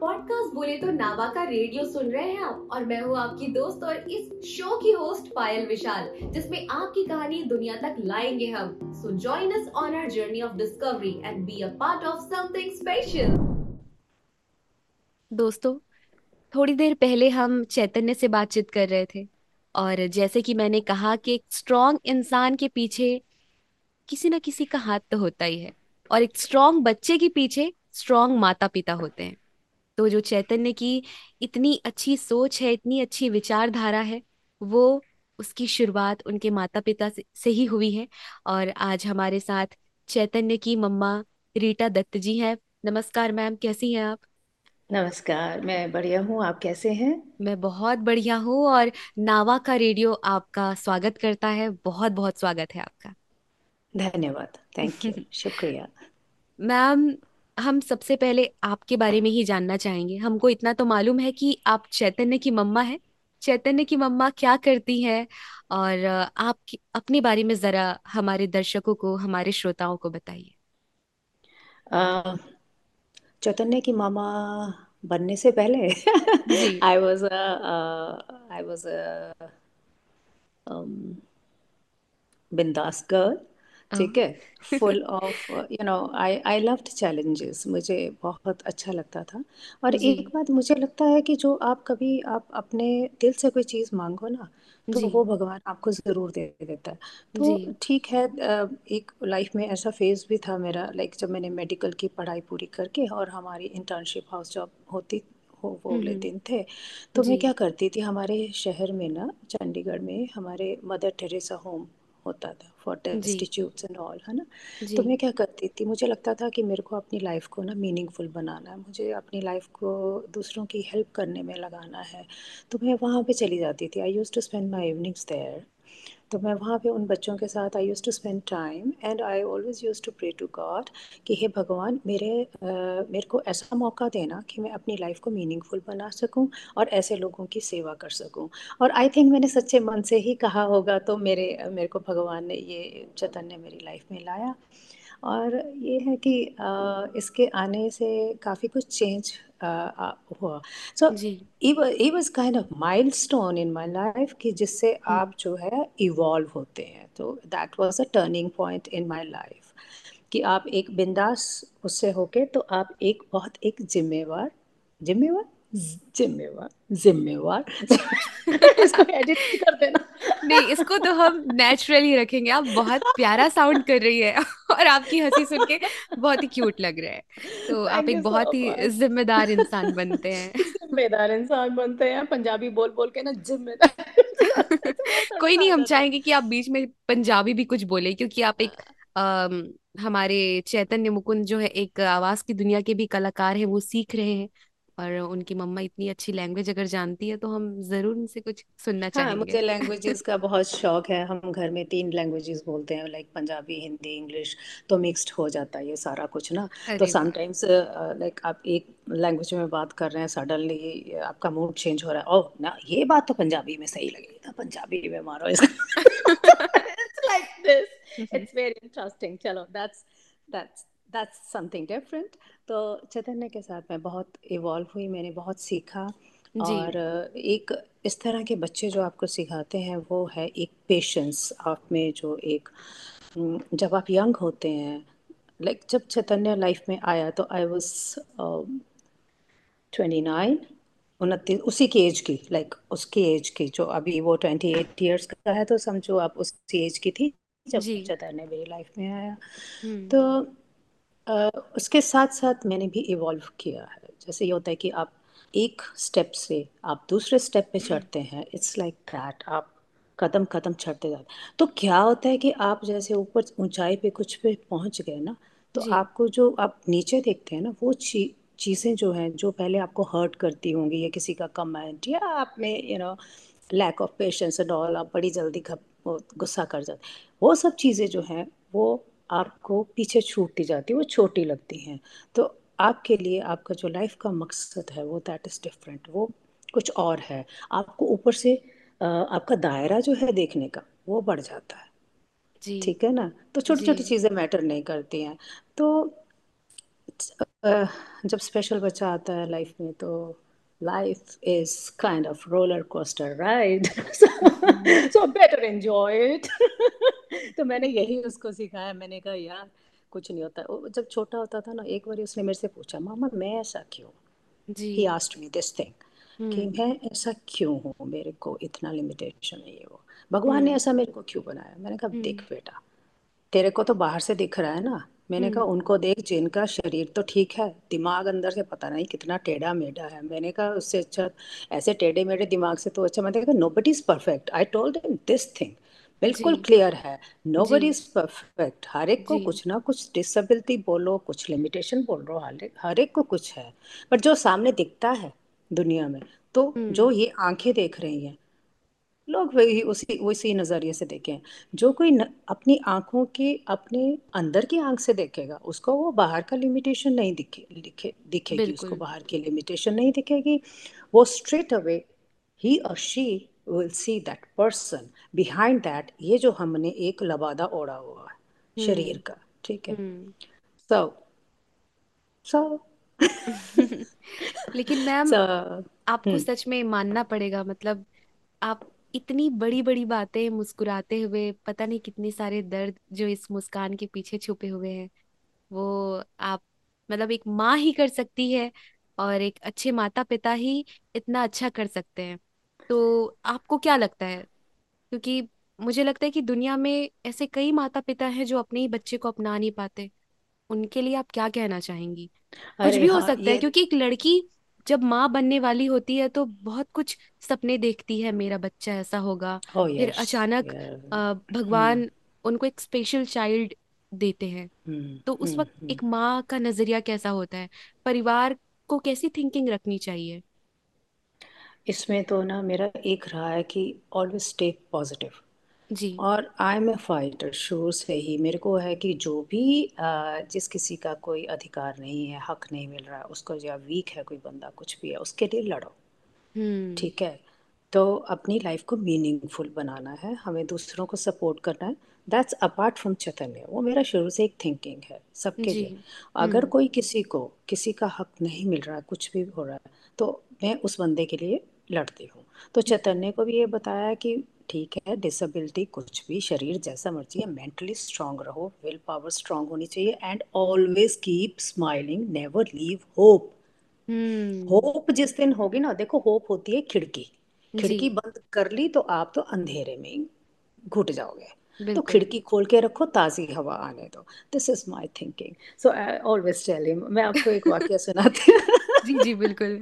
Podcast बोले तो नावा का रेडियो सुन रहे हैं आप, और मैं हूँ आपकी दोस्त और इस शो की होस्ट पायल विशाल, जिसमें आपकी कहानी दुनिया तक लाएँगे हम। So join us on our journey of discovery and be a part of something special दोस्तों, थोड़ी देर पहले हम चैतन्य से बातचीत कर रहे थे, और जैसे कि मैंने कहा कि एक स्ट्रॉन्ग इंसान के पीछे किसी ना किसी का हाथ तो होता ही है, और एक स्ट्रॉन्ग बच्चे के पीछे स्ट्रॉन्ग माता पिता होते हैं। तो जो चैतन्य की इतनी अच्छी सोच है इतनी अच्छी विचारधारा है वो उसकी शुरुआत उनके माता पिता से, से ही हुई है। और आज हमारे साथ चैतन्य की मम्मा रीटा दत्त जी हैं। नमस्कार मैम कैसी हैं आप? नमस्कार मैं बढ़िया हूँ। आप कैसे हैं? मैं बहुत बढ़िया हूँ और नावा का रेडियो आपका स्वागत करता है। बहुत बहुत स्वागत है आपका। धन्यवाद थैंक यू शुक्रिया। मैम हम सबसे पहले आपके बारे में ही जानना चाहेंगे। हमको इतना तो मालूम है कि आप चैतन्य की मम्मा है। चैतन्य की मम्मा क्या करती है? और आप अपने बारे में जरा हमारे दर्शकों को हमारे श्रोताओं को बताइए। चैतन्य की मामा बनने से पहले आई वॉज़ आई वॉज़ बिंदास गर्ल ठीक है? Full of you know I I loved challenges मुझे बहुत अच्छा लगता था। और जी। एक बात मुझे लगता है कि जो आप कभी आप अपने दिल से कोई चीज़ मांगो ना तो जी। वो भगवान आपको ज़रूर दे देता है। तो ठीक है एक लाइफ में ऐसा फ़ेज़ भी था मेरा लाइक जब मैंने मेडिकल की पढ़ाई पूरी करके और हमारी इंटर्नशिप हाउस जॉब होती हो वो वाले दिन थे तो मैं क्या करती थी हमारे शहर में ना चंडीगढ़ में हमारे मदर टेरेसा होम होता था फॉर टेस्टिट्यूट्स एंड ऑल है ना? तो मैं क्या करती थी मुझे लगता था कि मेरे को अपनी लाइफ को ना मीनिंगफुल बनाना है मुझे अपनी लाइफ को दूसरों की हेल्प करने में लगाना है। तो मैं वहाँ पे चली जाती थी I use to spend my evenings there तो मैं वहाँ पे उन बच्चों के साथ I use to spend time and I always use to pray to God कि हे भगवान मेरे uh, मेरे को ऐसा मौका देना कि मैं अपनी लाइफ को मीनिंगफुल बना सकूँ और ऐसे लोगों की सेवा कर सकूँ। और आई थिंक मैंने सच्चे मन से ही कहा होगा तो मेरे मेरे को भगवान ने ये चैतन्य मेरी लाइफ में लाया। और ये है कि आ, इसके आने से काफ़ी कुछ चेंज हुआ। So it was kind of milestone in my life कि जिससे hmm. आप जो है इवॉल्व होते हैं। तो that was a turning point in my life कि आप एक बिंदास उससे होके तो आप एक बहुत एक जिम्मेवार जिम्मेवार? जिम्मेवार जिम्मेवार। इसको एडिट कर देना। नहीं इसको तो हम नेचुरली रखेंगे। आप बहुत प्यारा साउंड कर रही है और आपकी हँसी सुन के बहुत ही क्यूट लग रहा है। तो आप एक बहुत ही जिम्मेदार इंसान बनते हैं। जिम्मेदार इंसान बनते हैं। पंजाबी बोल बोल के ना जिम्मेदार। कोई नहीं हम चाहेंगे कि आप बीच में पंजाबी भी कुछ बोले क्योंकि आप एक हमारे चैतन्य मुकुंद जो है एक आवाज़ की दुनिया के भी कलाकार हैं वो सीख रहे हैं। और उनकी मम्मा इतनी अच्छी लैंग्वेज अगर जानती है तो हम ज़रूर उनसे कुछ सुनना हाँ, चाहेंगे। मुझे लैंग्वेजेस का बहुत शौक है। हम घर में तीन लैंग्वेजेस बोलते हैं लाइक पंजाबी हिंदी इंग्लिश तो मिक्स्ड हो जाता है ये सारा कुछ ना। तो समटाइम्स लाइक आप एक लैंग्वेज में बात कर रहे हैं सडनली आपका मूड चेंज हो रहा है। ओह ना ये बात तो पंजाबी में सही लगेगी था पंजाबी में मारो इसका। Like this it's very interesting चलो that's that's that's something different तो चैतन्य के साथ मैं बहुत इवॉल्व हुई मैंने बहुत सीखा। और एक इस तरह के बच्चे जो आपको सिखाते हैं वो है एक पेशेंस आप में जो एक जब आप यंग होते हैं लाइक जब चैतन्य लाइफ में आया तो आई वॉज़ ट्वेंटी नाइन उनतीस उसी की एज की लाइक उसकी एज की जो अभी वो ट्वेंटी एट ईयर्स का है तो समझो आप उसी एज की थी जब चैतन्य मेरी लाइफ में आया। तो उसके साथ साथ मैंने भी इवॉल्व किया है। जैसे ये होता है कि आप एक स्टेप से आप दूसरे स्टेप पे चढ़ते हैं इट्स लाइक दैट आप कदम कदम चढ़ते जाते तो क्या होता है कि आप जैसे ऊपर ऊंचाई पे कुछ पे पहुँच गए ना तो आपको जो आप नीचे देखते हैं ना वो ची, चीज़ें जो हैं जो पहले आपको हर्ट करती होंगी या किसी का कमेंट या आप में you know lack of patience and all आप बड़ी जल्दी गुस्सा कर जाते वो सब चीज़ें जो हैं वो आपको पीछे छूटती जाती है वो छोटी लगती हैं। तो आपके लिए आपका जो लाइफ का मकसद है वो दैट इज़ डिफरेंट वो कुछ और है। आपको ऊपर से आपका दायरा जो है देखने का वो बढ़ जाता है। जी। ठीक है ना? तो छोटी छोटी चीज़ें मैटर नहीं करती हैं। तो जब स्पेशल बच्चा आता है लाइफ में तो life is kind of roller coaster ride so better enjoy it तो मैंने यही उसको सिखाया मैंने कहा यार कुछ नहीं होता। वो जब छोटा होता था ना एक बार उसने मेरे से पूछा मामा मैं ऐसा क्यों? जी। He asked me this thing कि हम्म। मैं ऐसा क्यों हूँ? मेरे को इतना लिमिटेशन है ये वो। भगवान ने हम्म। ऐसा मेरे को क्यों बनाया? मैंने कहा हम्म। देख बेटा तेरे को तो बाहर से दिख रहा है ना। मैंने कहा हम्म। उनको देख जिनका शरीर तो ठीक है दिमाग अंदर से पता नहीं कितना टेढ़ा मेढ़ा है। मैंने कहा उससे अच्छा ऐसे टेढ़े मेढ़े दिमाग से तो अच्छा। मैंने कहा nobody is perfect I told this thing बिल्कुल क्लियर है। नो बडी इज़ परफेक्ट हर एक को कुछ ना कुछ डिसेबिलिटी बोलो कुछ लिमिटेशन बोल रहे हो हर एक हर एक को कुछ है। बट जो सामने दिखता है दुनिया में तो हम्म। जो ये आँखें देख रही हैं लोग वही उसी उसी नज़रिए से देखें। जो कोई न, अपनी आँखों के अपने अंदर की आँख से देखेगा उसको वो बाहर का लिमिटेशन नहीं दिखे दिखे दिखेगी। उसको बाहर की लिमिटेशन नहीं दिखेगी। वो स्ट्रेट अवे ही और she will see that person behind that ये जो हमने एक लबादा ओढ़ा हुआ है हम्म। शरीर का ठीक है? हम्म। सो सो लेकिन मैम सो आपको सच में मानना पड़ेगा मतलब आप इतनी बड़ी बड़ी बातें मुस्कुराते हुए पता नहीं कितने सारे दर्द जो इस मुस्कान के पीछे छुपे हुए हैं वो आप मतलब एक माँ ही कर सकती है और एक अच्छे माता पिता ही इतना अच्छा कर सकते हैं। तो आपको क्या लगता है? क्योंकि मुझे लगता है कि दुनिया में ऐसे कई माता पिता हैं जो अपने ही बच्चे को अपना नहीं पाते। उनके लिए आप क्या कहना चाहेंगी? कुछ अरे भी हो हाँ सकता है ये क्योंकि एक लड़की जब माँ बनने वाली होती है तो बहुत कुछ सपने देखती है मेरा बच्चा ऐसा होगा। ओ फिर यस अचानक अ, हम्म भगवान उनको एक स्पेशल चाइल्ड देते हैं। हम्म तो उस हम्म वक्त हम्म एक माँ का नज़रिया कैसा होता है? परिवार को कैसी थिंकिंग रखनी चाहिए? इसमें तो ना मेरा एक रहा है कि ऑलवेज स्टे पॉजिटिव जी। और आई एम ए फाइटर शुरू से ही मेरे को है कि जो भी अ, जिस किसी का कोई अधिकार नहीं है हक नहीं मिल रहा है उसको या वीक है कोई बंदा कुछ भी है उसके लिए लड़ो। हम्म। ठीक है? तो अपनी लाइफ को मीनिंगफुल बनाना है हमें दूसरों को सपोर्ट करना है। दैट्स अपार्ट फ्रॉम चैतन्य वो मेरा शुरू से एक थिंकिंग है सबके जी। लिए। अगर हम्म कोई किसी को किसी का हक नहीं मिल रहा है कुछ भी हो रहा है तो मैं उस बंदे के लिए लड़ती हूँ। तो चैतन्य को भी ये बताया कि ठीक है डिसेबिलिटी कुछ भी शरीर जैसा मर्ज़ी है मेंटली स्ट्रांग रहो विल पावर स्ट्रांग होनी चाहिए and always keep smiling never leave hope hope जिस दिन होगी ना देखो होप होती है खिड़की। खिड़की बंद कर ली तो आप तो अंधेरे में घुट जाओगे। तो खिड़की खोल के रखो ताज़ी हवा आने दो। This is my thinking so I always tell him मैं आपको एक वाक्य सुनाती हूँ। जी जी बिल्कुल।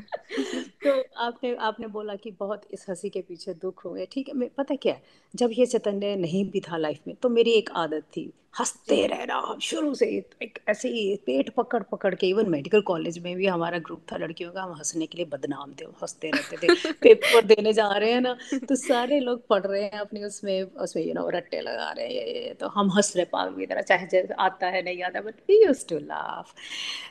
तो आपने आपने बोला कि बहुत इस हँसी के पीछे दुख हो गए ठीक है मैं पता क्या है जब ये चैतन्य नहीं भी था लाइफ में तो मेरी एक आदत थी हँसते रहना शुरू से एक ऐसे ही पेट पकड़ पकड़ के इवन मेडिकल कॉलेज में भी हमारा ग्रुप था लड़कियों का हम हंसने के लिए बदनाम थे हँसते रहते थे पेपर देने जा रहे हैं ना तो सारे लोग पढ़ रहे हैं अपने उसमें उसमें यू नो रट्टे लगा रहे हैं ये ये तो हम हंस रहे पागल की तरह चाहे जैसे आता है नहीं आता but we use to laugh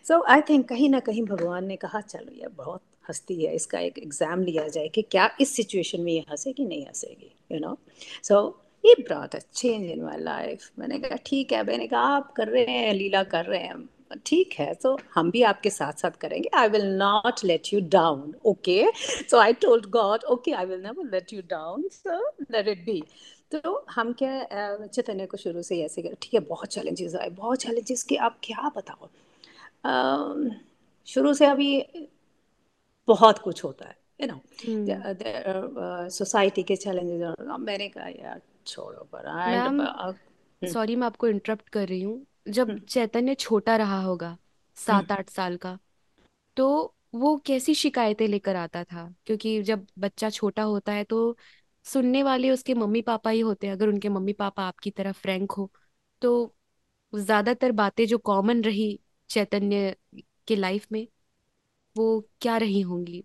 so I think कहीं ना कहीं भगवान ने कहा चलो ये बहुत हंसती है, इसका एक एग्ज़ाम लिया जाए कि क्या इस सिचुएशन में ये हंसेगी, नहीं हंसेगी यू नो सो ये brought a change in my life मैंने कहा, ठीक है, मैंने कहा, आप कर रहे हैं, लीला कर रहे हैं. ठीक है तो हम भी आपके साथ साथ करेंगे. I will not let you down okay so I told God okay I will never let you down so let it be तो हम क्या चैतन्य को शुरू से ऐसे कर ठीक है, बहुत चैलेंजेस आए, बहुत चैलेंजेस की आप क्या बताओ? शुरू से अभी बहुत कुछ होता है यू नो सोसाइटी के चैलेंजेस मैंने कहा यार छोड़ो पर सॉरी मैं आपको इंटरप्ट कर रही हूँ। जब चैतन्य छोटा रहा होगा सात आठ साल का तो वो कैसी शिकायतें लेकर आता था? क्योंकि जब बच्चा छोटा होता है तो सुनने वाले उसके मम्मी पापा ही होते हैं अगर उनके मम्मी पापा आपकी तरह फ्रैंक हो। तो ज़्यादातर बातें जो कॉमन रही चैतन्य के लाइफ में वो क्या रही होंगी?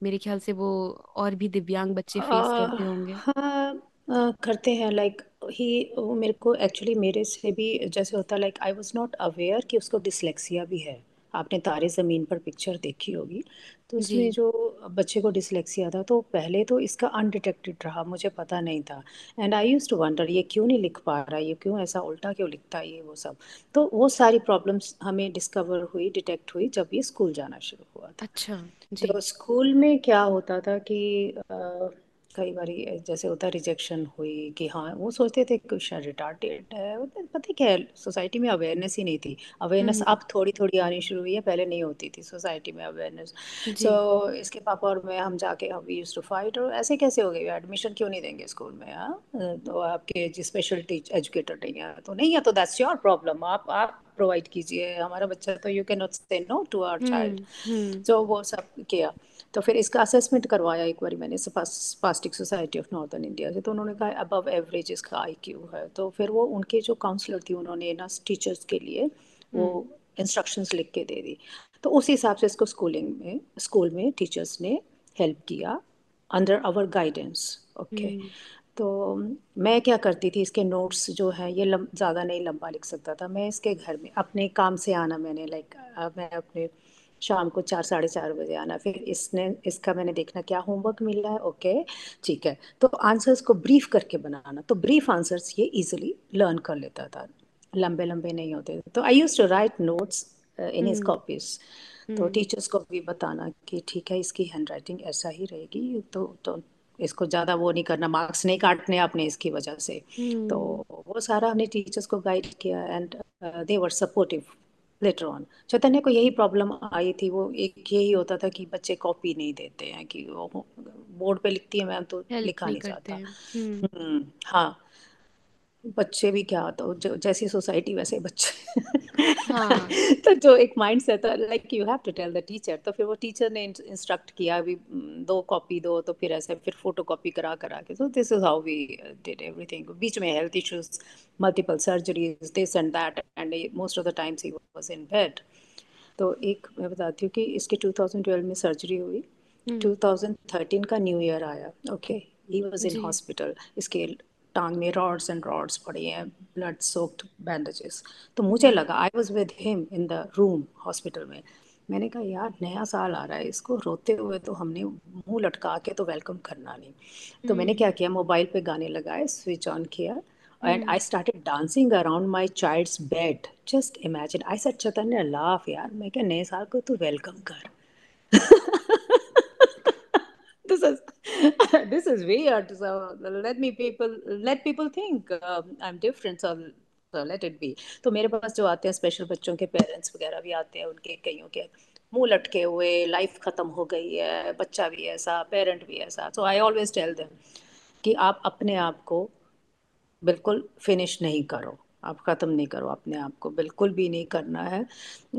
मेरे ख्याल से वो और भी दिव्यांग बच्चे फेस आ, करते होंगे। हाँ आ, करते हैं लाइक ही वो मेरे को एक्चुअली मेरे से भी जैसे होता है like I was not aware कि उसको डिसलेक्सिया भी है। आपने तारे ज़मीन पर पिक्चर देखी होगी। तो जी। उसमें जो बच्चे को डिसलेक्सिया था तो पहले तो इसका अनडिटेक्टेड रहा मुझे पता नहीं था। And I use to wonder ये क्यों नहीं लिख पा रहा ये क्यों ऐसा उल्टा क्यों लिखता है ये वो सब? तो वो सारी प्रॉब्लम्स हमें डिस्कवर हुई डिटेक्ट हुई जब ये स्कूल जाना शुरू हुआ था। अच्छा जी। तो स्कूल में क्या होता था कि अ, कई बार जैसे होता है रिजेक्शन हुई कि हाँ वो सोचते थे कि शायद है पता क्या है सोसाइटी में अवेयरनेस ही नहीं थी। Awareness hmm. अब थोड़ी थोड़ी आनी शुरू हुई है पहले नहीं होती थी सोसाइटी में अवेयरनेस जी। सो इसके पापा और मैं हम जाके हम वी यूज़ टू फाइट और ऐसे कैसे हो गए? एडमिशन क्यों नहीं देंगे स्कूल में हाँ? तो आपके जो स्पेशल टीच एजुकेटर नहीं है तो नहीं है तो दैट्स योर प्रॉब्लम आप आप प्रोवाइड कीजिए हमारा बच्चा तो you can not say no to our child तो वो सब किया। तो फिर इसका असेसमेंट करवाया एक बार मैंने spastic society of northern India से। तो उन्होंने कहा अबव एवरेज इसका आईक्यू है। तो फिर वो उनके जो काउंसलर थी उन्होंने ना टीचर्स के लिए वो हम्म। इंस्ट्रक्शंस लिख के दे दी। तो उस हिसाब से इसको स्कूलिंग में स्कूल में टीचर्स ने हेल्प किया under our guidance okay hmm. तो मैं क्या करती थी इसके नोट्स जो है ये ज़्यादा नहीं लंबा लिख सकता था। मैं इसके घर में अपने काम से आना मैंने लाइक मैं अपने शाम को चार साढ़े चार बजे आना फिर इसने इसका मैंने देखना क्या होमवर्क मिल रहा है ओके ठीक है। तो आंसर्स को ब्रीफ करके बनाना तो ब्रीफ आंसर्स ये इजिली लर्न कर लेता था। लंबे लंबे नहीं होते तो I use to write notes in his hmm. Copies तो हम्म। टीचर्स को भी बताना कि ठीक है इसकी हैंड राइटिंग ऐसा ही रहेगी तो तो इसको ज़्यादा वो नहीं करना मार्क्स नहीं काटने आपने इसकी वजह से। तो हम्म। वो सारा हमने टीचर्स को गाइड किया and they were supportive later on Chaitanya को यही प्रॉब्लम आई थी वो एक यही होता था कि बच्चे कॉपी नहीं देते हैं कि वो बोर्ड पे लिखती है मैम तो लिखा नहीं नहीं हैं। हम्म। हम्म हाँ। बच्चे भी क्या तो जो जैसी सोसाइटी वैसे बच्चे। हाँ। तो जो एक mind set like you have to tell the teacher तो फिर वो टीचर ने इंस्ट्रक्ट किया अभी "हम्म, दो कॉपी दो तो फिर ऐसे फिर फ़ोटो कॉपी करा करा के। This is how we uh, did everything. बीच में health issues multiple surgeries this and that and most of the times he was in bed तो एक मैं बताती हूँ कि इसकी 2012 में सर्जरी हुई। हम्म। 2013 का न्यू ईयर आया okay he was in hospital इसके टांग में रॉड्स एंड रॉड्स पड़े हैं ब्लड सोक्ड बैंडेजेस तो मुझे लगा I was with him in the room hospital में। मैंने कहा यार नया साल आ रहा है इसको रोते हुए तो हमने मुँह लटका के तो वेलकम करना नहीं। तो मैंने हम्म। क्या किया मोबाइल पे गाने लगाए स्विच ऑन किया and I hmm dancing around my my bed just imagine I I said, laugh यार मैं क्या नए साल को तू वेलकम कर? is this is weird. So let me people let people think um, i'm different. So so let it be. तो मेरे पास जो आते हैं स्पेशल बच्चों के पेरेंट्स वगैरह भी आते हैं उनके कईयों के मुँह लटके हुए लाइफ खत्म हो गई है बच्चा भी ऐसा पेरेंट भी ऐसा। So I always tell them कि आप अपने आप को बिल्कुल फिनिश नहीं करो। आप ख़त्म नहीं करो अपने आप को। बिल्कुल भी नहीं करना है।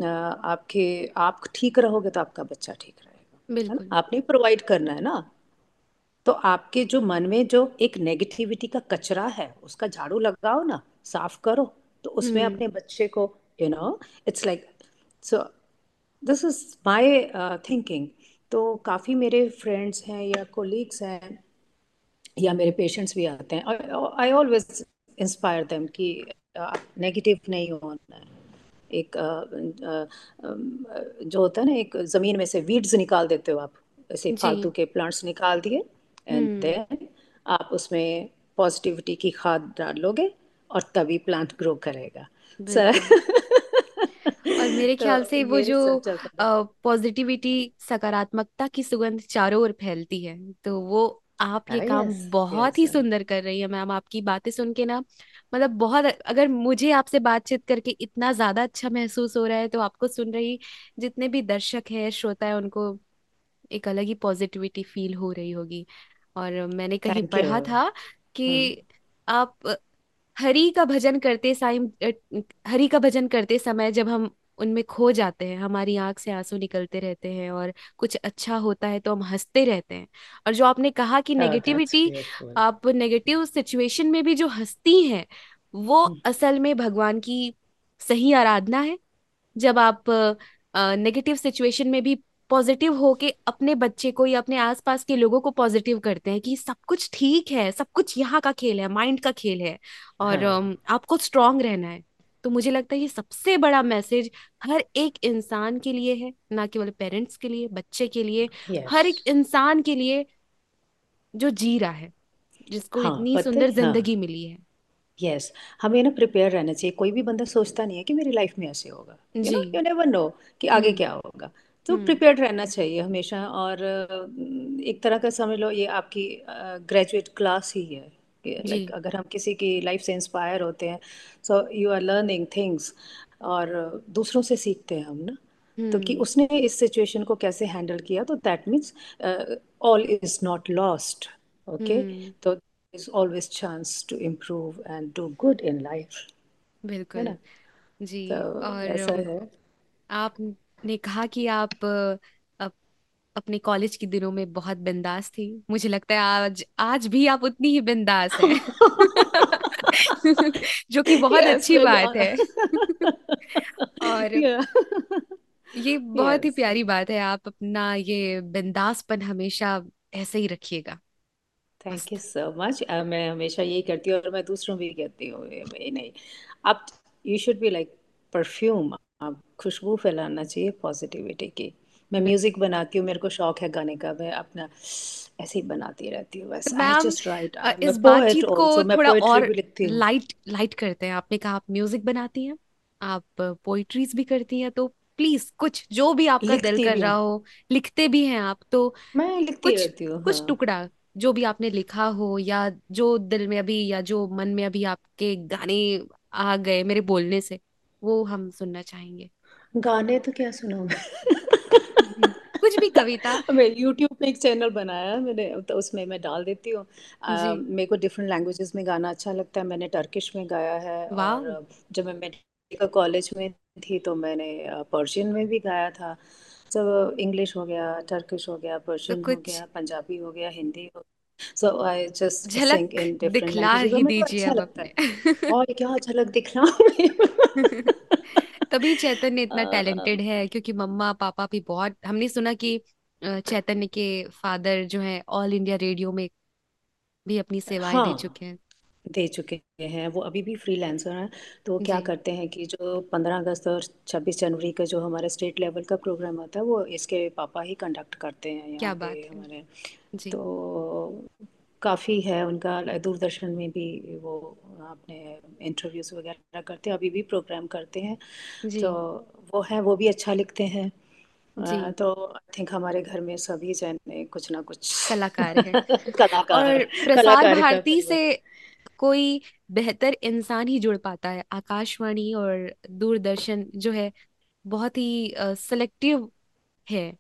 आपके आप ठीक रहोगे तो आपका बच्चा ठीक रहेगा। बिल्कुल। आपने प्रोवाइड करना है ना? तो आपके जो मन में जो एक नेगेटिविटी का कचरा है उसका झाड़ू लगाओ ना साफ़ करो। तो उसमें हम्म। अपने बच्चे को you know it's like so this is my thinking तो काफ़ी मेरे फ्रेंड्स हैं या कोलीग्स हैं या मेरे पेशेंट्स भी आते हैं। आई ऑलवेज इंस्पायर देम कि नेगेटिव नहीं होना है एक अ, अम, अ, जो होता है ना एक ज़मीन में से वीड्स निकाल देते हो आप। ऐसे फालतू के प्लांट्स निकाल दिए। एंड देन आप उसमें पॉजिटिविटी की खाद डालोगे और तभी प्लांट ग्रो करेगा। सर और मेरे ख्याल तो से वो जो पॉजिटिविटी सकारात्मकता की सुगंध चारों ओर फैलती है तो वो आप ये काम बहुत ही सुंदर कर रही है मैम आपकी बातें सुन के ना मतलब बहुत अगर मुझे आपसे बातचीत करके इतना ज़्यादा अच्छा महसूस हो रहा है तो आपको सुन रही जितने भी दर्शक हैं श्रोता है उनको एक अलग ही पॉजिटिविटी फील हो रही होगी। और मैंने कहीं थैंक यू। पढ़ा था हम्म। कि आप हरि का भजन करते साइम अ, हरि का भजन करते समय जब हम उनमें खो जाते हैं हमारी आँख से आँसू निकलते रहते हैं और कुछ अच्छा होता है तो हम हँसते रहते हैं। और जो आपने कहा कि Oh, that's नेगेटिविटी beautiful. आप नेगेटिव सिचुएशन में भी जो हंसती हैं वो हम्म, असल में भगवान की सही आराधना है। जब आप नेगेटिव सिचुएशन में भी पॉजिटिव होके अपने बच्चे को या अपने आसपास के लोगों को पॉजिटिव करते हैं कि सब कुछ ठीक है सब कुछ यहाँ का खेल है माइंड का खेल है और हाँ। आपको स्ट्रांग रहना है। तो मुझे लगता है ये सबसे बड़ा मैसेज हर एक इंसान के लिए है ना केवल पेरेंट्स के लिए बच्चे के लिए यस हर एक इंसान के लिए जो जी रहा है जिसको हाँ इतनी सुंदर है हाँ। ज़िंदगी मिली है। Yes yes. हमें ना प्रिपेयर रहना चाहिए। कोई भी बंदा सोचता नहीं है कि मेरी लाइफ में ऐसे होगा। यू जी। नो यू नेवर नो कि आगे हम्म। क्या होगा। तो हम्म। प्रिपेयर्ड रहना चाहिए हमेशा और एक तरह का समझ लो ये आपकी ग्रेजुएट क्लास ही है जी। लाइक अगर हम किसी की लाइफ से इंस्पायर होते हैं so you are learning things और दूसरों से सीखते हैं हम ना तो कि हम्म। उसने इस सिचुएशन को कैसे हैंडल किया तो that means all is not lost okay तो always chance to improve and do good in life है बिल्कुल। जी तो और ऐसा है। आपने कहा कि आप अप, अपने कॉलेज के दिनों में बहुत बिंदास थी। मुझे लगता है आज आज भी आप उतनी ही बिंदास हैं। जो कि बहुत yes अच्छी बात है। और yeah. ये बहुत yes. ही प्यारी बात है। आप अपना ये बिंदासपन हमेशा ऐसे ही रखिएगा। थैंक यू सो मच मैं हमेशा यही करती हूँ और मैं दूसरों भी कहती हूँ नहीं। आप you should be like perfume खुशबू फैलाना चाहिए पॉजिटिविटी की। मैं म्यूज़िक बनाती हूँ मेरे को शौक है गाने का मैं अपना ऐसे ही बनाती रहती हूँ बस। आई जस्ट राइट इस बातचीत को थोड़ा और लाइट लाइट करते हैं। आपने कहा आप म्यूज़िक बनाती हैं आप पोइट्रीज भी करती हैं तो प्लीज़ कुछ जो भी आपका दिल कर रहा हो लिखते भी हैं आप तो मैं लिखती कुछ रहती हूँ कुछ हाँ। टुकड़ा जो भी आपने लिखा हो या जो दिल में अभी या जो मन में अभी आपके गाने आ गए मेरे बोलने से वो हम सुनना चाहेंगे। गाने तो क्या सुनाऊँ कुछ भी कविता। मैं यूट्यूब पे एक चैनल बनाया मैंने तो उसमें मैं डाल देती हूँ। मेरे को डिफरेंट लैंग्वेजेस में गाना अच्छा लगता है मैंने टर्किश में गाया है और जब मैं मेडिकल कॉलेज में थी तो मैंने पर्शियन में भी गाया था। तो इंग्लिश हो गया टर्किश हो गया तो पर्शियन हो गया पंजाबी हो गया हिंदी हो सो आई जस्ट just झलक दिखला और ही मेरे को दीजिए अच्छा अब लगता है। अपने और क्या झलक दिखलाऊं तभी चैतन्य इतना अ, टैलेंटेड है क्योंकि मम्मा पापा भी बहुत हमने सुना कि अ, चैतन्य के फादर जो है ऑल इंडिया रेडियो में भी अपनी सेवाएँ दे हाँ। चुके हैं। दे चुके हैं वो अभी भी फ्रीलांसर हैं। तो वो क्या जी। करते हैं कि जो पंद्रह अगस्त और छब्बीस जनवरी का जो हमारे स्टेट लेवल का प्रोग्राम होता है वो इसके पापा ही कंडक्ट करते हैं यहाँ क्या पे बात है। हमारे। जी। तो काफ़ी है उनका दूरदर्शन में भी वो अपने इंटरव्यूज़ वगैरह करते हैं अभी भी प्रोग्राम करते हैं। जी। तो वो है वो भी अच्छा लिखते हैं। अ, जी। तो आई थिंक हमारे घर में सभी जने कुछ ना कुछ कलाकार है। कलाकार और प्रसार कलाकार भारती से परिवार कोई बेहतर इंसान ही जुड़ पाता है। आकाशवाणी और दूरदर्शन जो है बहुत ही सेलेक्टिव है।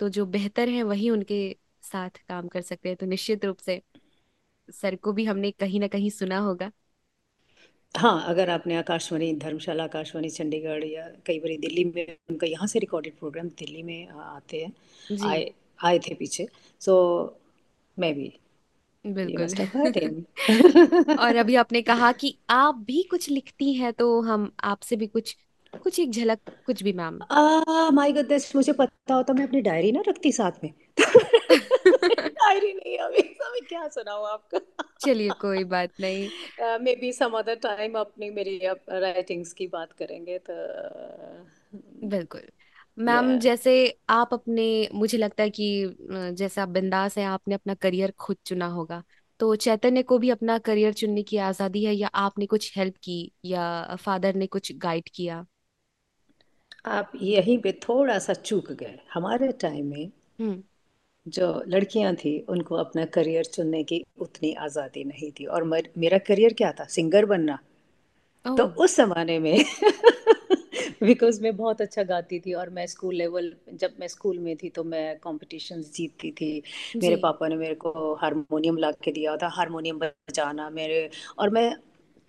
तो जो बेहतर है वही उनके साथ काम कर सकते हैं। तो निश्चित रूप से सर को भी हमने कहीं ना कहीं सुना होगा। हाँ अगर आपने आकाशवाणी धर्मशाला आकाशवाणी चंडीगढ़ या कई बार दिल्ली में उनका यहाँ से रिकॉर्डेड प्रोग्राम दिल्ली में आते हैं। आए आए थे पीछे। सो मैं भी बिल्कुल। और अभी आपने कहा कि आप भी कुछ लिखती हैं तो हम आपसे भी कुछ कुछ एक झलक कुछ भी मैम। आ माय गुडनेस मुझे पता होता मैं अपनी डायरी ना रखती साथ में। डायरी नहीं अभी तो मैं क्या सुनाऊँ आपको? चलिए कोई बात नहीं। Maybe some other time अपनी मेरी राइटिंग्स की बात करेंगे तो बिल्कुल। मैम या जैसे आप अपने मुझे लगता है कि अ, जैसे आप बिंदास हैं आपने अपना करियर खुद चुना होगा। तो चैतन्य को भी अपना करियर चुनने की आज़ादी है या आपने कुछ हेल्प की या फादर ने कुछ गाइड किया? आप यहीं पे थोड़ा सा चूक गए। हमारे टाइम में हम्म। जो लड़कियाँ थी उनको अपना करियर चुनने की उतनी आज़ादी नहीं थी। और मर, मेरा करियर क्या था? सिंगर बनना। तो ओह उस जमाने में बिकॉज़ मैं बहुत अच्छा गाती थी और मैं स्कूल लेवल जब मैं स्कूल में थी तो मैं कॉम्पिटिशन जीतती थी। मेरे पापा ने मेरे को हारमोनियम ला के दिया था हारमोनियम बजाना मेरे और मैं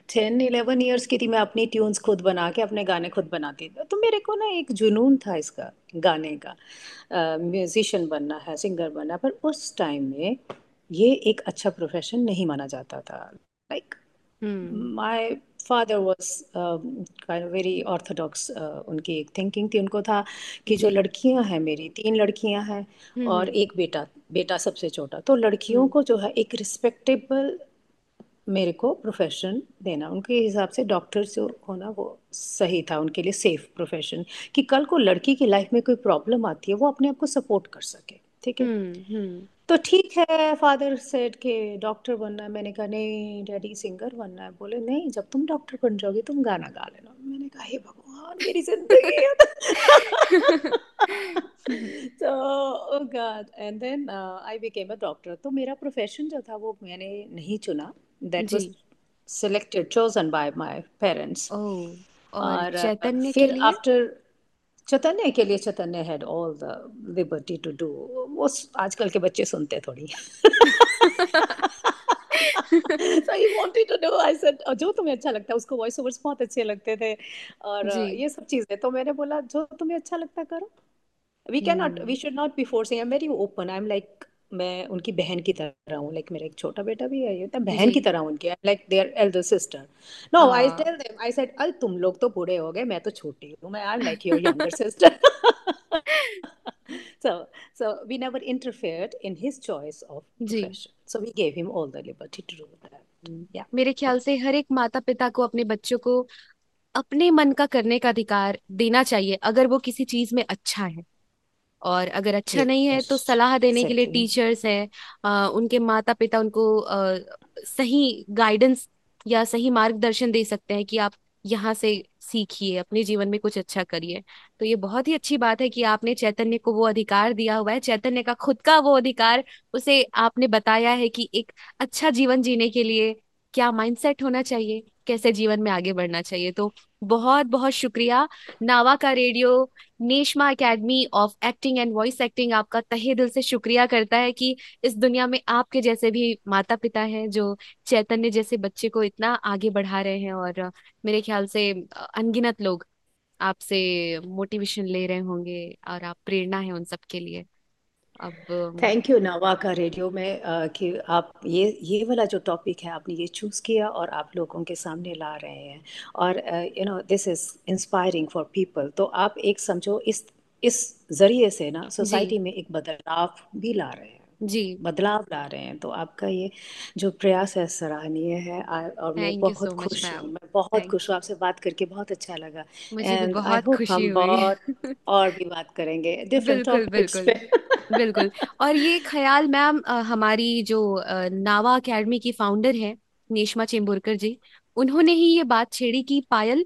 टेन इलेवन ईयर्स की थी मैं अपनी ट्यून्स खुद बना के अपने गाने खुद बनाती थी। तो मेरे को ना एक जुनून था इसका गाने का। म्यूजिशियन बनना है सिंगर बनना पर उस टाइम में ये एक अच्छा प्रोफेशन नहीं माना जाता था। Like hmm. My father was very orthodox उनकी एक थिंकिंग थी उनको था कि जो लड़कियाँ हैं मेरी तीन लड़कियाँ हैं हम्म। और एक बेटा बेटा सबसे छोटा। तो लड़कियों हम्म। को जो है एक रिस्पेक्टेबल मेरे को प्रोफेशन देना उनके हिसाब से डॉक्टर जो होना वो सही था उनके लिए सेफ़ प्रोफेशन कि कल को लड़की की लाइफ में कोई प्रॉब्लम आती है वो अपने आप को सपोर्ट कर सके ठीक है? हम्म। तो ठीक है फादर सेड के डॉक्टर बनना है। मैंने कहा नहीं डैडी सिंगर बनना है। बोले नहीं जब तुम डॉक्टर बन जाओगे तुम गाना गा लेना। मैंने कहा हे भगवान मेरी ज़िंदगी है तो God and then I became a doctor तो मेरा प्रोफेशन जो था वो मैंने नहीं चुना। That was selected chosen by my parents. और uh, चैतन्य के फिर लिए? आफ्टर चैतन्य के लिए Chaitanya had all the liberty to do वो आजकल के बच्चे सुनते थोड़ी। So he wanted to do I said "और जो तुम्हें अच्छा लगता है उसको वॉइस ओवर्स बहुत अच्छे लगते थे। और ये सब चीज़ें। तो मैंने बोला जो तुम्हें अच्छा लगता है करो। We can not we should not be forcing I am very open I am like मैं उनकी बहन की तरह हूँ लाइक मेरा एक छोटा बेटा भी है ये तो बहन की तरह उनकी like their elder sister no I tell them I said अल तुम लोग तो बूढ़े हो गए मैं तो छोटी हूँ मैं I like your younger sister so so we never interfered in his choice of जी। profession. So we gave him all the liberty to do that. Hmm, yeah. मेरे ख्याल से हर एक माता पिता को अपने बच्चों को अपने मन का करने का अधिकार देना चाहिए अगर वो किसी चीज़ में अच्छा है। और अगर अच्छा नहीं है तो सलाह देने के लिए exactly. टीचर्स हैं उनके माता पिता उनको सही गाइडेंस या सही मार्गदर्शन दे सकते हैं कि आप यहाँ से सीखिए अपने जीवन में कुछ अच्छा करिए। तो ये बहुत ही अच्छी बात है कि आपने चैतन्य को वो अधिकार दिया हुआ है। चैतन्य का खुद का वो अधिकार उसे आपने बताया है कि एक अच्छा जीवन जीने के लिए क्या माइंडसेट होना चाहिए? कैसे जीवन में आगे बढ़ना चाहिए? तो बहुत बहुत शुक्रिया। नावा का radio, Neshma academy of acting and voice acting आपका तहे दिल से शुक्रिया करता है कि इस दुनिया में आपके जैसे भी माता पिता हैं, जो चैतन्य जैसे बच्चे को इतना आगे बढ़ा रहे हैं और मेरे ख्याल से अनगिनत लोग आपसे मोटिवेशन ले रहे होंगे और आप प्रेरणा है उन सबके लिए। अब थैंक यू नवा का रेडियो में अ, कि आप ये ये वाला जो टॉपिक है आपने ये चूज़ किया और आप लोगों के सामने ला रहे हैं। और you know this is inspiring for people तो आप एक समझो इस इस ज़रिए से ना सोसाइटी में एक बदलाव भी ला रहे हैं। जी। बदलाव ला रहे हैं। तो आपका ये जो प्रयास है सराहनीय है। और मैं बहुत मच खुश हूँ। मैं बहुत खुश हूँ। आपसे बात करके बहुत अच्छा लगा। एंड बहुत खुशी हम हुई। बहुत और भी बात करेंगे। डिफरेंट टॉपिक्स पे। बिल्कुल। और ये ख्याल मैम हमारी जो नावा एकेडमी की फाउंडर है, नेशमा चेंबुरकर जी, उन्होंने ही ये बात छेड़ी कि पायल,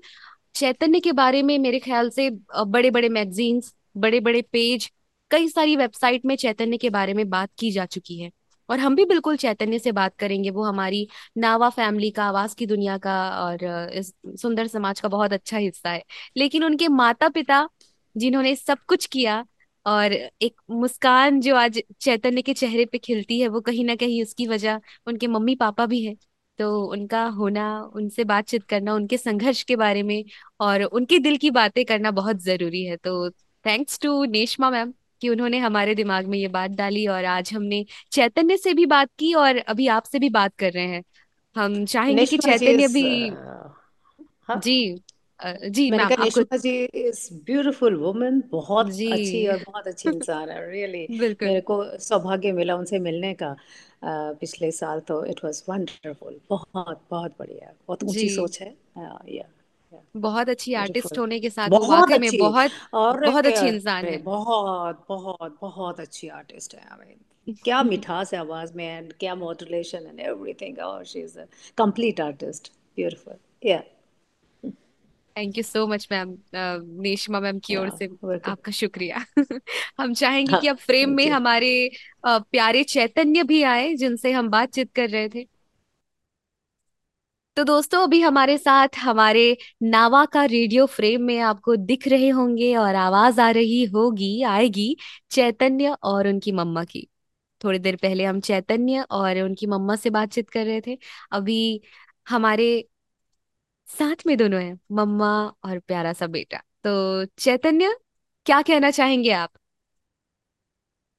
चैतन्य के बारे में मेरे ख्याल से बड़े बड़े मैगजीन्स बड़े बड़े पेज कई सारी वेबसाइट में चैतन्य के बारे में बात की जा चुकी है। और हम भी बिल्कुल चैतन्य से बात करेंगे, वो हमारी नावा फैमिली का, आवाज़ की दुनिया का और इस सुंदर समाज का बहुत अच्छा हिस्सा है। लेकिन उनके माता पिता जिन्होंने सब कुछ किया और एक मुस्कान जो आज चैतन्य के चेहरे पे खिलती है वो कहीं ना कहीं उसकी वजह उनके मम्मी पापा भी है। तो उनका होना उनसे बातचीत करना उनके संघर्ष के बारे में और उनके दिल की बातें करना बहुत ज़रूरी है। तो थैंक्स टू नेशमा मैम कि उन्होंने हमारे दिमाग में ये बात डाली और आज हमने चैतन्य से भी बात की और अभी आपसे भी बात कर रहे हैं। हम चाहेंगे कि चैतन्य भी हाँ। जी। जी मैंने मैम कहा आपको Neshma ji is beautiful woman बहुत जी। अच्छी और बहुत अच्छी इंसान है रियली बिल्कुल। मेरे को सौभाग्य मिला उनसे मिलने का अ, पिछले साल तो इट वाज वंडरफुल बहुत बहुत बढ़िया बहुत ऊँची सोच है। या बहुत अच्छी आर्टिस्ट ब्यूटीफुल होने के साथ वो बहुत वाकई में अच्छी। बहुत और बहुत अच्छी इंसान अरे है। बहुत बहुत बहुत अच्छी आर्टिस्ट है आई मीन क्या मिठास है आवाज़ में एंड क्या मॉड्यूलेशन एंड एवरीथिंग और she is a complete artist beautiful या thank you so much ma'am Neshima ma'am की ओर से आपका शुक्रिया। हम चाहेंगे हाँ कि अब फ्रेम में हमारे प्यारे चैतन्य भी आए जिनसे हम बातचीत कर रहे थे। तो दोस्तों अभी हमारे साथ हमारे नावा का रेडियो फ्रेम में आपको दिख रहे होंगे और आवाज़ आ रही होगी आएगी चैतन्य और उनकी मम्मा की। थोड़ी देर पहले हम चैतन्य और उनकी मम्मा से बातचीत कर रहे थे। अभी हमारे साथ में दोनों हैं मम्मा और प्यारा सा बेटा। तो चैतन्य क्या कहना चाहेंगे आप?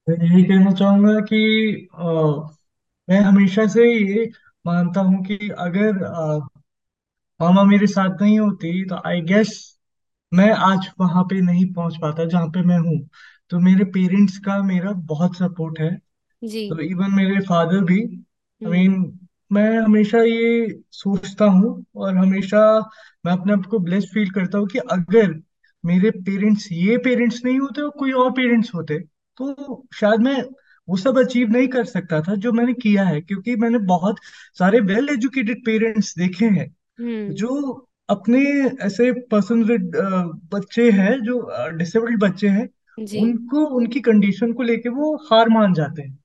मैं यही कहना चाहूँगा कि अ, मैं हमेशा से ये मानता हूँ कि अगर अ, मामा मेरे साथ नहीं होती तो आई गेस मैं आज वहाँ पे नहीं पहुँच पाता जहाँ पे मैं हूँ। तो मेरे पेरेंट्स का मेरा बहुत सपोर्ट है। जी। तो इवन मेरे फादर भी आई हम्म। मीन मैं हमेशा ये सोचता हूँ और हमेशा मैं अपने आप को ब्लेस फील करता हूँ कि अगर मेरे पेरेंट्स ये पेरेंट्स नहीं होते और कोई और पेरेंट्स होते तो शायद मैं वो सब अचीव नहीं कर सकता था जो मैंने किया है क्योंकि मैंने बहुत सारे वेल एजुकेटेड पेरेंट्स देखे हैं हम्म। जो अपने ऐसे पर्सन विद बच्चे हैं जो डिसेबल्ड बच्चे हैं जी। उनको उनकी कंडीशन को लेके वो हार मान जाते हैं।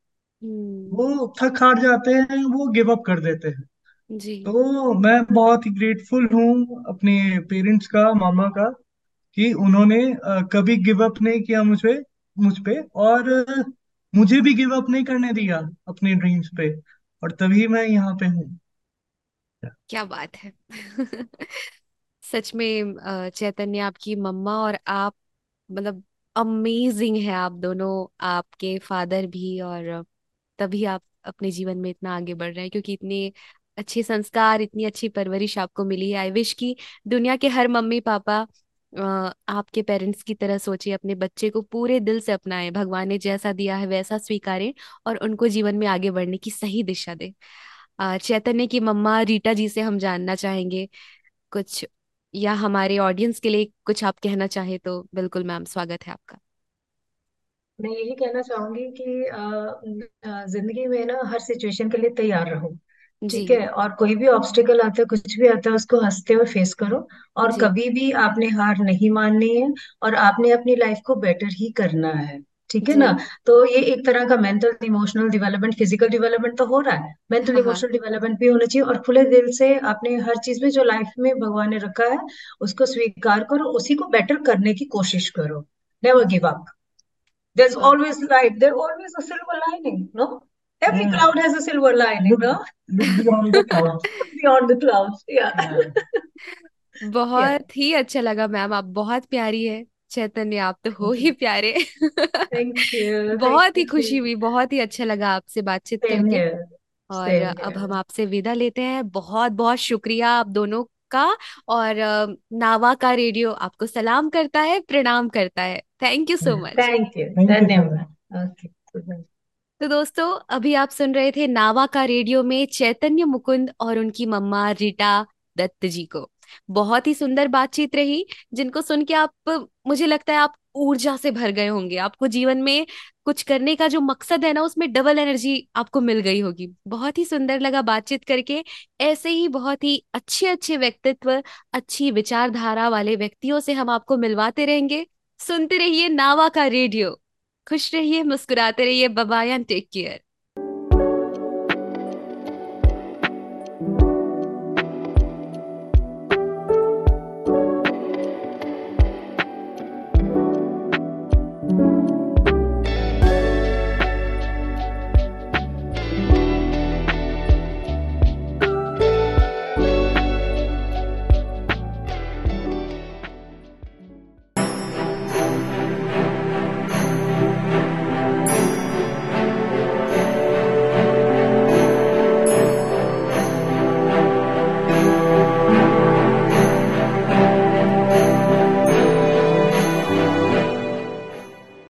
वो थक हार जाते हैं वो गिव अप कर देते हैं। जी। तो मैं बहुत ही ग्रेटफुल हूँ अपने पेरेंट्स का मामा का कि उन्होंने कभी गिव अप नहीं किया मुझे मुझ पे और मुझे भी गिव अप नहीं करने दिया अपने ड्रीम्स पे और तभी मैं यहाँ पे हूँ। क्या बात है। सच में चैतन्य आपकी मम्मा और आप मतलब अमेजिंग है आप दोनों आपके फादर भी और तभी आप अपने जीवन में इतना आगे बढ़ रहे हैं, क्योंकि इतने अच्छे संस्कार, इतनी अच्छी परवरिश आपको मिली है। आई विश कि दुनिया के हर मम्मी पापा आपके पेरेंट्स की तरह सोचे, अपने बच्चे को पूरे दिल से अपनाएँ, भगवान ने जैसा दिया है वैसा स्वीकारें और उनको जीवन में आगे बढ़ने की सही दिशा दे। चैतन्य की मम्मा रीटा जी से हम जानना चाहेंगे कुछ, या हमारे ऑडियंस के लिए कुछ आप कहना चाहे तो बिल्कुल मैम, स्वागत है आपका। मैं यही कहना चाहूँगी कि ज़िंदगी में ना हर सिचुएशन के लिए तैयार रहो जी। ठीक है? और कोई भी ऑब्स्टिकल आता है कुछ भी आता है उसको हँसते हुए फेस करो और जी। कभी भी आपने हार नहीं माननी है और आपने अपनी लाइफ को बेटर ही करना है ठीक है जी। ना? तो ये एक तरह का mental emotional development physical development तो हो रहा है। मेंटल हाँ हाँ। इमोशनल डेवलपमेंट भी होना चाहिए और खुले दिल से आपने हर चीज़ में जो लाइफ में भगवान ने रखा है उसको स्वीकार करो उसी को बेटर करने की कोशिश करो। Never give up. There's वाह always light there's always a silver lining no every Yeah. cloud has a silver lining Look, no look beyond the clouds. beyond the clouds yeah Yeah. yeah बहुत ही अच्छा लगा ma'am आप बहुत प्यारी है चैतन्य आप तो हो ही प्यारे thank you बहुत ही खुशी हुई बहुत ही अच्छा लगा आपसे बातचीत करके और अब हम आपसे विदा लेते हैं बहुत बहुत शुक्रिया आप दोनों का और नावा का रेडियो आपको सलाम करता है प्रणाम करता है। Thank you so much thank you धन्यवाद। तो दोस्तों अभी आप सुन रहे थे नावा का रेडियो में चैतन्य मुकुंद और उनकी मम्मा रीटा दत्त जी को। बहुत ही सुंदर बातचीत रही जिनको सुन के आप मुझे लगता है आप ऊर्जा से भर गए होंगे। आपको जीवन में कुछ करने का जो मकसद है ना, उसमें डबल एनर्जी आपको मिल गई होगी। बहुत ही सुंदर लगा बातचीत करके। ऐसे ही बहुत ही अच्छे अच्छे व्यक्तित्व, अच्छी विचारधारा वाले व्यक्तियों से हम आपको मिलवाते रहेंगे। सुनते रहिए नावा का रेडियो। खुश रहिए, मुस्कुराते रहिए। बबाया टेक केयर